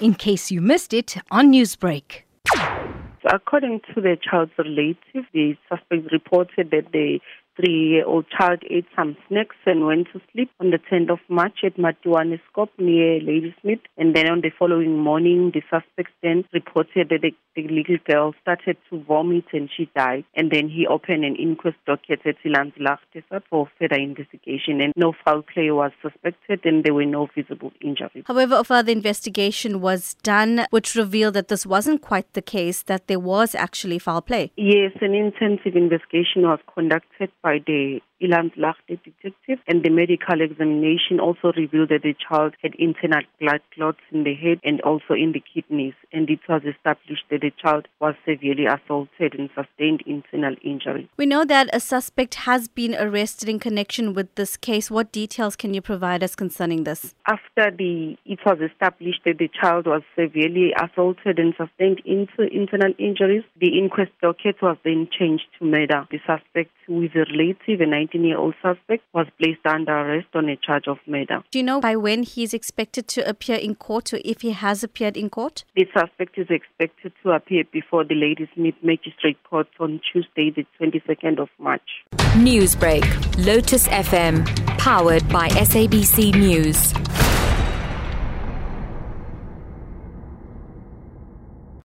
in case you missed it on Newsbreak. According to the child's relative, the suspect reported that the three-year-old child ate some snacks and went to sleep on the 10th of March at Matiwaneskop near Ladysmith. And then on the following morning, the suspect then reported that the, the little girl started to vomit and she died. And then he opened an inquest docket at Ilanzlachtesa for further investigation. And no foul play was suspected and there were no visible injuries. However, a further investigation was done, which revealed that this wasn't quite the case, that there was actually foul play. Yes, an intensive investigation was conducted by Friday the Elandslaagte detective and the medical examination also revealed that the child had internal blood clots in the head and also in the kidneys and it was established that the child was severely assaulted and sustained internal injury. We know that a suspect has been arrested in connection with this case. What details can you provide us concerning this? After the it was established that the child was severely assaulted and sustained into internal injuries, the inquest docket was then changed to murder. The suspect who is a relative, a 19 year old suspect, was placed under arrest on a charge of murder. Do you know by when he's expected to appear in court or if he has appeared in court? The suspect is expected to appear before the Ladies Ladysmith Magistrate Court on Tuesday, the 22nd of March. Newsbreak, Lotus FM, powered by SABC News.